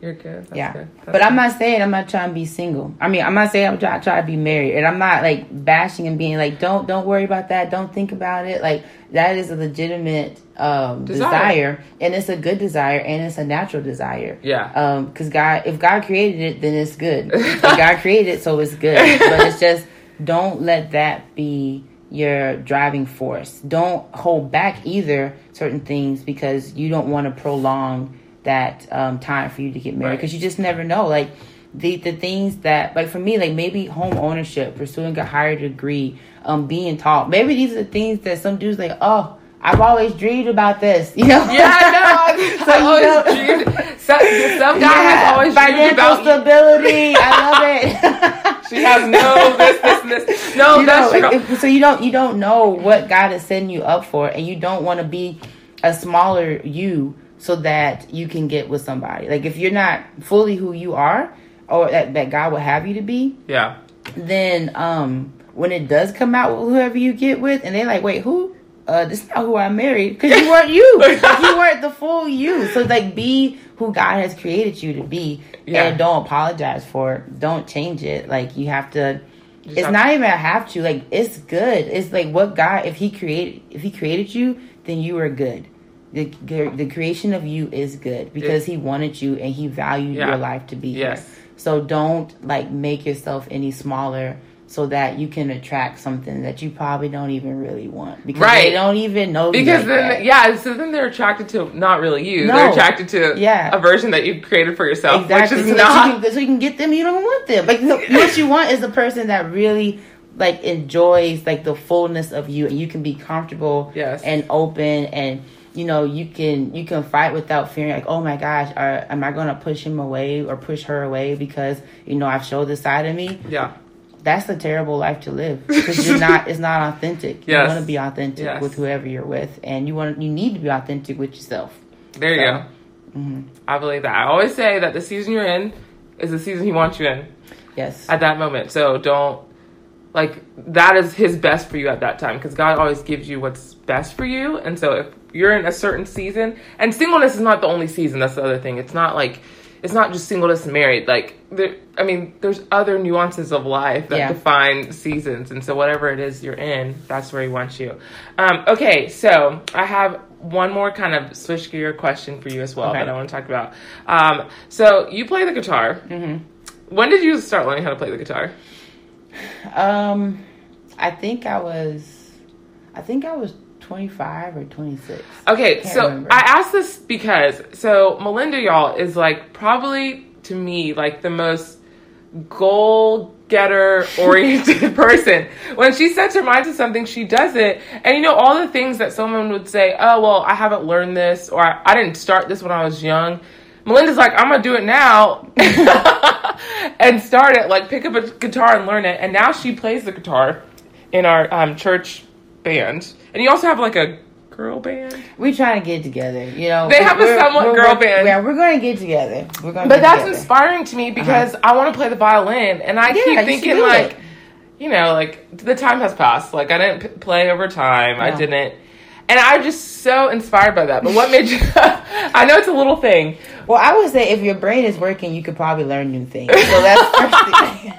You're good. That's yeah. good. But I'm not saying I'm not trying to be single. I mean, I'm not saying I'm trying, trying to be married, and I'm not like bashing and being like, don't don't worry about that. Don't think about it. Like that is a legitimate um, Desire. desire. and it's a good desire, and it's a natural desire. Yeah. Um, because God, if God created it, then it's good. if God created it, so it's good. But it's just don't let that be your driving force. Don't hold back either certain things because you don't want to prolong that um, time for you to get married Right. because you just never know. Like the the things that like for me, like maybe home ownership, pursuing a higher degree, um, being taught. Maybe these are the things that some dudes like. Oh, I've always dreamed about this. You know. Yeah, I know. So I always know- dreamed. Some, some guy has always dreamed about stability. I love it. She has no this, this, this. No, you that's know, true. so you don't you don't know what God is setting you up for, and you don't want to be a smaller you so that you can get with somebody. Like if you're not fully who you are, or that, that God would have you to be, yeah. then um when it does come out with whoever you get with, and they're like, wait, who? Uh, this is not who I married because you weren't you. Like, you weren't the full you. So like, be who God has created you to be, Yeah. and don't apologize for it. Don't change it. Like you have to. It's have not even a have to. Like it's good. It's like what God. If He created, if He created you, then you are good. The the creation of you is good because He wanted you and He valued Yeah. your life to be Yes. here. So don't like make yourself any smaller so that you can attract something that you probably don't even really want because Right. they don't even know you Because like then, that. yeah, so then they're attracted to not really you. No. They're attracted to Yeah. a version that you've created for yourself, Exactly. which so, is you not. can, so you can get them. You don't want them. Like no, what you want is a person that really like enjoys like the fullness of you, and you can be comfortable Yes. and open, and you know you can you can fight without fearing. Like oh my gosh, are, am I going to push him away or push her away because you know I've showed this side of me? Yeah. That's a terrible life to live because you're not. It's not authentic. You Yes. want to be authentic Yes. with whoever you're with, and you want you need to be authentic with yourself. There you So, go. I believe that. I always say that the season you're in is the season he wants you in Yes. at that moment. So don't like that is his best for you at that time because God always gives you what's best for you. And so if you're in a certain season, and singleness is not the only season. That's the other thing. It's not like it's not just singleness and married. Like there, I mean, there's other nuances of life that Yeah. define seasons. And so whatever it is you're in, that's where he wants you. Um, okay, so I have one more kind of switch gear question for you as well Okay. that I want to talk about. Um, so you play the guitar. Mhm. When did you start learning how to play the guitar? Um, I think I was, I think I was 25 or 26. Okay, Can't so remember. I asked this because so Melinda, y'all, is like probably to me like the most goal getter oriented person. When she sets her mind to something, she does it. And you know, all the things that someone would say, oh, well, I haven't learned this, or I, I didn't start this when I was young. Melinda's like, I'm gonna do it now and start it, like pick up a guitar and learn it. And now she plays the guitar in our um, church band. And you also have like a girl band. We trying to get together, you know. They have a somewhat girl band. Yeah, we're going to get together. We're going. But that's inspiring to me because I want to play the violin, and I Yeah, keep thinking like, it. you know, like the time has passed. Like I didn't p- play over time. I didn't, and I'm just so inspired by that. But what made you? I know it's a little thing. Well, I would say if your brain is working, you could probably learn new things. So that's first thing.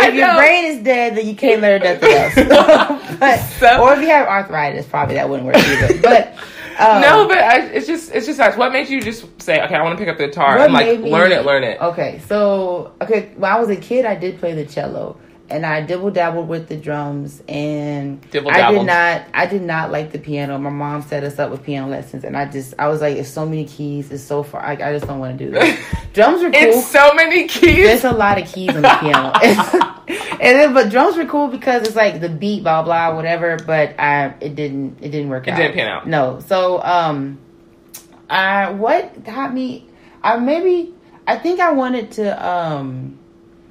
If your brain is dead, then you can't learn nothing else. but, So- or if you have arthritis, probably that wouldn't work either. But um, no, but I, it's just it's just nice. What made you just say, okay, I want to pick up the guitar and like me- learn it, learn it? Okay, so okay, when I was a kid, I did play the cello, and I dibble dabbled with the drums, and I did not, I did not like the piano. My mom set us up with piano lessons, and I just, I was like, it's so many keys, it's so far, I, I just don't want to do that. drums are cool. It's so many keys. There's a lot of keys on the piano, and then but drums were cool because it's like the beat, blah blah, whatever. But I, it didn't, it didn't work It out. didn't pan out. No, so um, I what got me? I maybe I think I wanted to um.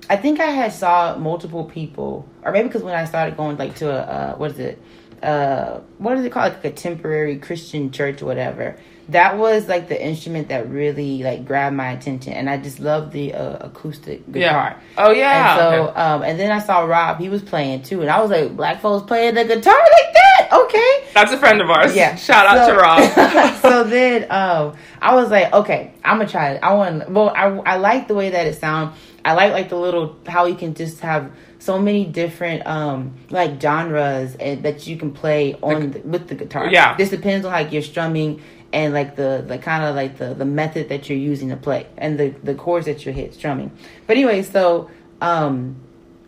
I think I had saw multiple people, or maybe because when I started going like to a uh, what is it, uh, what is it called, like a contemporary Christian church or whatever. That was like the instrument that really like grabbed my attention, and I just loved the uh, acoustic guitar. Yeah. Oh yeah. And so, Okay. um, and then I saw Rob; he was playing too, and I was like, "Black folks playing the guitar like that? Okay." That's a friend of ours. Yeah. Shout out So- to Rob. so then um I was like, okay, I'm gonna try it. I want well, I I like the way that it sounds. I like like the little how you can just have so many different um like genres and that you can play on the, with the guitar. Yeah. This depends on like your strumming and like the the kind of like the the method that you're using to play and the the chords that you hit strumming. But anyway, so um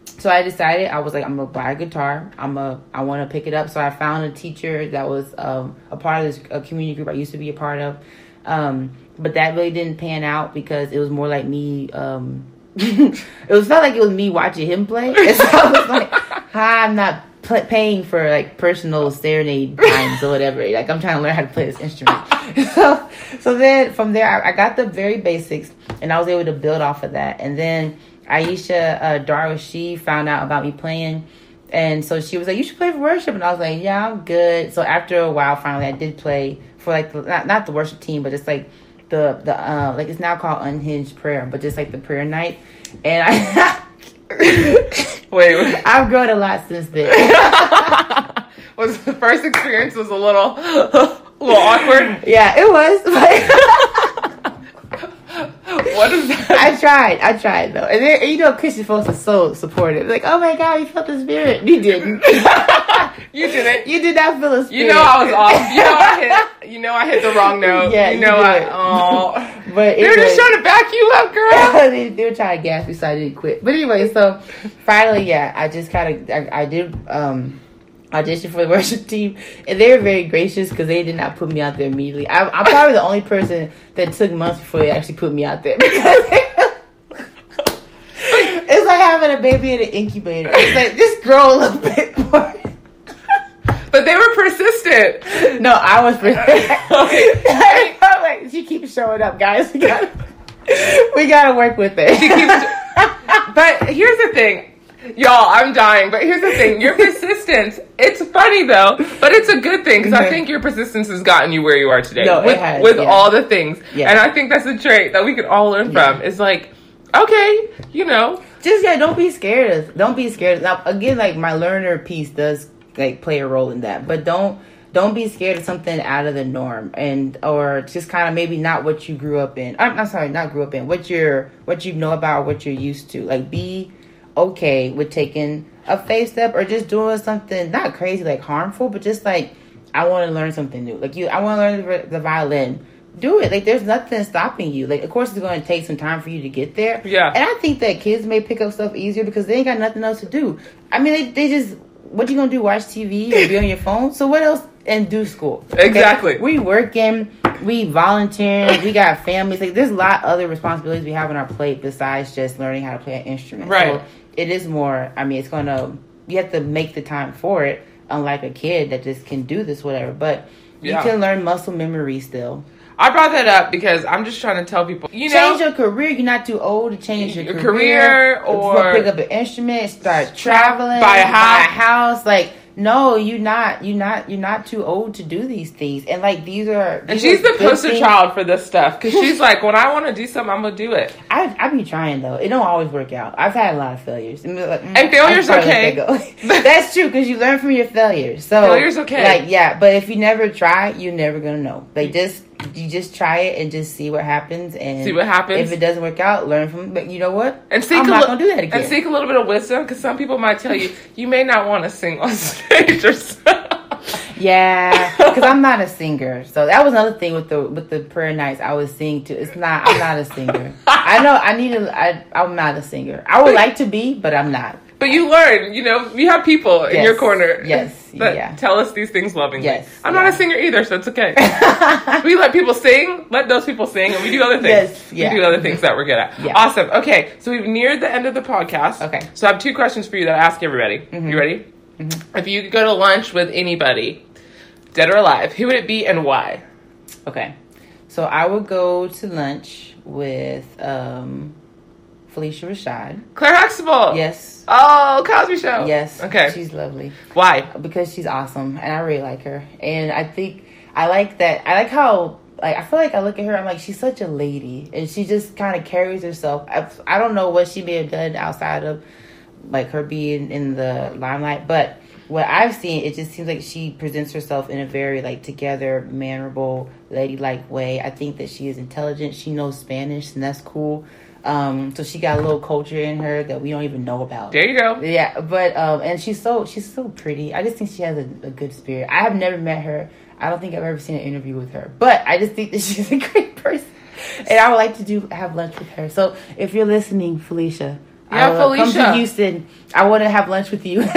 so I decided I was like I'm gonna buy a guitar. I'm a I want to pick it up. So I found a teacher that was um, a part of this a community group I used to be a part of. Um, but that really didn't pan out because it was more like me. Um, it was not like it was me watching him play. I was like, "Hi, I'm not pl- paying for like personal serenade times or whatever. Like I'm trying to learn how to play this instrument." so so then from there I, I got the very basics and I was able to build off of that. And then Aisha uh, Darwish, she found out about me playing. And so she was like, "You should play for worship," and I was like, "Yeah, I'm good." So after a while, finally, I did play for like the, not not the worship team, but it's like the the uh, like it's now called Unhinged Prayer, but just like the prayer night. And I Wait, wait. I've grown a lot since then. was the first experience was a little, a little awkward. yeah, it was. What is that? I tried, I tried though, and then, you know, Christian folks are so supportive. Like, oh my God, you felt the spirit. You didn't. You didn't. you did not feel a spirit. You know I was off. You know I hit. You know I hit the wrong note. Yeah, you you know I. did. Oh. But They're just trying to back you up, girl. they, they were trying to gas me, so I didn't quit. But anyway, so finally, yeah, I just kind of I, I did um audition for the worship team, and they were very gracious because they did not put me out there immediately. I, I'm probably the only person that took months before they actually put me out there. It's like having a baby in an incubator. It's like just grow a little bit more. But they were persistent. No, I was persistent. Like, she keeps showing up, guys. We got, we got to work with it. She keeps. But here's the thing. Y'all, I'm dying, but here's the thing. Your persistence, it's funny though, but it's a good thing because I Mhm. think your persistence has gotten you where you are today. No, it with, has, with yeah. all the things. Yeah. And I think that's a trait that we can all learn Yeah. from. Is like, okay, you know, Just yeah, don't be scared. Of, don't be scared. Now again, like my learner piece does like play a role in that, but don't don't be scared of something out of the norm and or just kind of maybe not what you grew up in. I'm, I'm sorry, not grew up in. What you're what you know about, what you're used to. Like be okay with taking a face step or just doing something not crazy like harmful, but just like I want to learn something new. Like you, I want to learn the, the violin. Do it. Like there's nothing stopping you. Like of course it's going to take some time for you to get there. Yeah. And I think that kids may pick up stuff easier because they ain't got nothing else to do. I mean, they, they just what you gonna do? Watch TV or be on your phone? So what else? And do school. Okay? Exactly. We working. We volunteering. We got families. Like there's a lot other responsibilities we have on our plate besides just learning how to play an instrument. Right. So it is more. I mean, it's gonna. You have to make the time for it. Unlike a kid that just can do this whatever, but Yeah. you can learn muscle memory still. I brought that up because I'm just trying to tell people, you know, change your career. You're not too old to change your, Your career, career or- pick up an instrument, start traveling, Buy a buy a house. Like no, you're not. You're not. You're not too old to do these things. And like these are. and she's are the poster things. child for this stuff because she's like, when I want to do something, I'm gonna do it. I I be trying though. It don't always work out. I've had a lot of failures. And, like, mm, And failure's okay. let that go. That's true because you learn from your failures. So Failure's okay. Like yeah, but if you never try, you're never gonna know. Like just you just try it and just see what happens and See what happens. If it doesn't work out, learn from. But you know what? And seek I'm a not li- gonna do that again. And seek a little bit of wisdom because some people might tell you you may not want to sing on stage or something. Yeah, because I'm not a singer. So that was another thing with the with the prayer nights I was singing to. It's not. I'm not a singer. I know. I need to. I, I'm not a singer. I would like to be, but I'm not. But you learn, you know, you have people in your corner. Yes, That yeah. tell us these things lovingly. Yes, I'm not a singer either, so it's okay. we let people sing, let those people sing, and we do other things. Yes, yeah. We do other things that we're good at. Yeah. Awesome. Okay, so we've neared the end of the podcast. Okay. Mm-hmm. So I have two questions for you that I ask everybody. You ready? If you could go to lunch with anybody, dead or alive, who would it be and why? Okay. So I would go to lunch with um, Phylicia Rashad. Claire Huxtable. Yes. Oh, Cosby Show. Yes. Okay. She's lovely. why? because she's awesome and I really like her. And I think I like that. I like how like I feel like I look at her. I'm like she's such a lady, and she just kind of carries herself. I, I don't know what she may have done outside of like her being in the limelight, but what I've seen, it just seems like she presents herself in a very like together, mannerable, ladylike way. I think that she is intelligent. She knows Spanish, and that's cool. Um, so she got a little culture in her that we don't even know about. There you go. Yeah, but um, and she's so she's so pretty. I just think she has a, a good spirit. I have never met her. I don't think I've ever seen an interview with her, but I just think that she's a great person, and I would like to do have lunch with her. So if you're listening, Phylicia, Yeah, I will come Phylicia. to Houston. I want to have lunch with you. So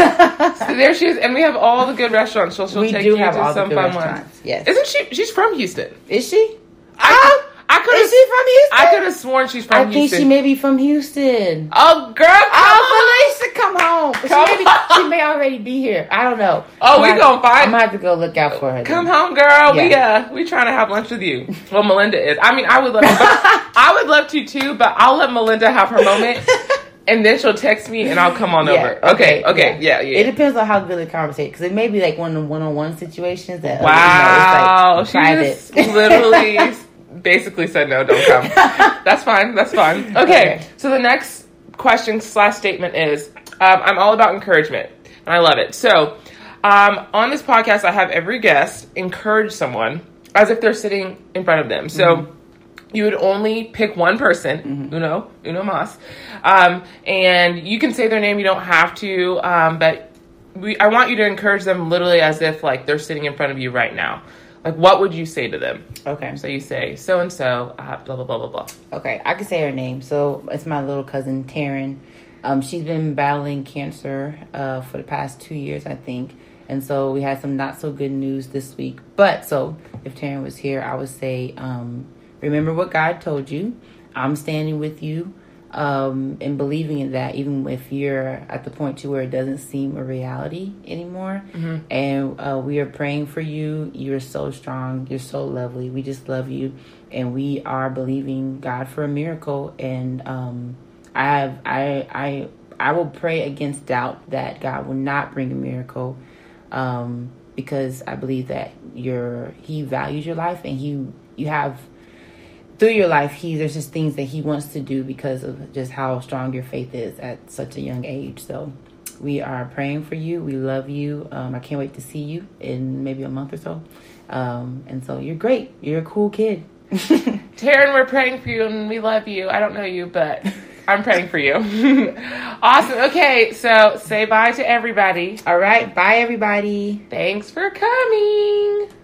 there she is, and we have all the good restaurants. So she'll we take do you have to some fun ones. Yes, Isn't she? She's from Houston. is she? I, I could Is have. she from Houston? I could have sworn she's from Houston. I think she may be from Houston. oh, girl, come Oh, Phylicia, come home. She Come may, be, she may already be here. I don't know. Oh, I'm we gonna- gonna find- I'm gonna have to go look out for her. then. Come home, girl. We Yeah. uh, we trying to have lunch with you. Well, Melinda is. I mean, I would love. I would love to too, but I'll let Melinda have her moment, and then she'll text me, and I'll come on over. Okay, okay, yeah, yeah. It depends on how good the conversation, because it may be like one of one on one situations that uh, Wow, you know, it's like she private. just literally basically said no, don't come. That's fine. That's fine. Okay, Okay. so the next question slash statement is: um, I'm all about encouragement, and I love it. So, um, on this podcast, I have every guest encourage someone as if they're sitting in front of them. So. You would only pick one person, Uno, Uno Mas, um, and you can say their name. You don't have to, um, but we, I want you to encourage them literally as if like they're sitting in front of you right now. Like, what would you say to them? Okay. So you say so and so, blah blah blah blah blah. Okay, I can say her name. So it's my little cousin Taryn. Um, she's been battling cancer uh, for the past two years, I think. And so we had some not so good news this week. But so if Taryn was here, I would say, um, remember what God told you. I'm standing with you um, and believing in that, even if you're at the point to where it doesn't seem a reality anymore. And uh, we are praying for you. You're so strong. You're so lovely. We just love you, and we are believing God for a miracle. And um, I have I I I will pray against doubt that God will not bring a miracle, um, because I believe that you're He values your life and He you have through your life, he there's just things that he wants to do because of just how strong your faith is at such a young age. So we are praying for you. We love you. Um, I can't wait to see you in maybe a month or so. Um, and so you're great. You're a cool kid. Taryn, we're praying for you and we love you. I don't know you, but I'm praying for you. awesome. Okay, so say bye to everybody. All right. Bye, everybody. Thanks for coming.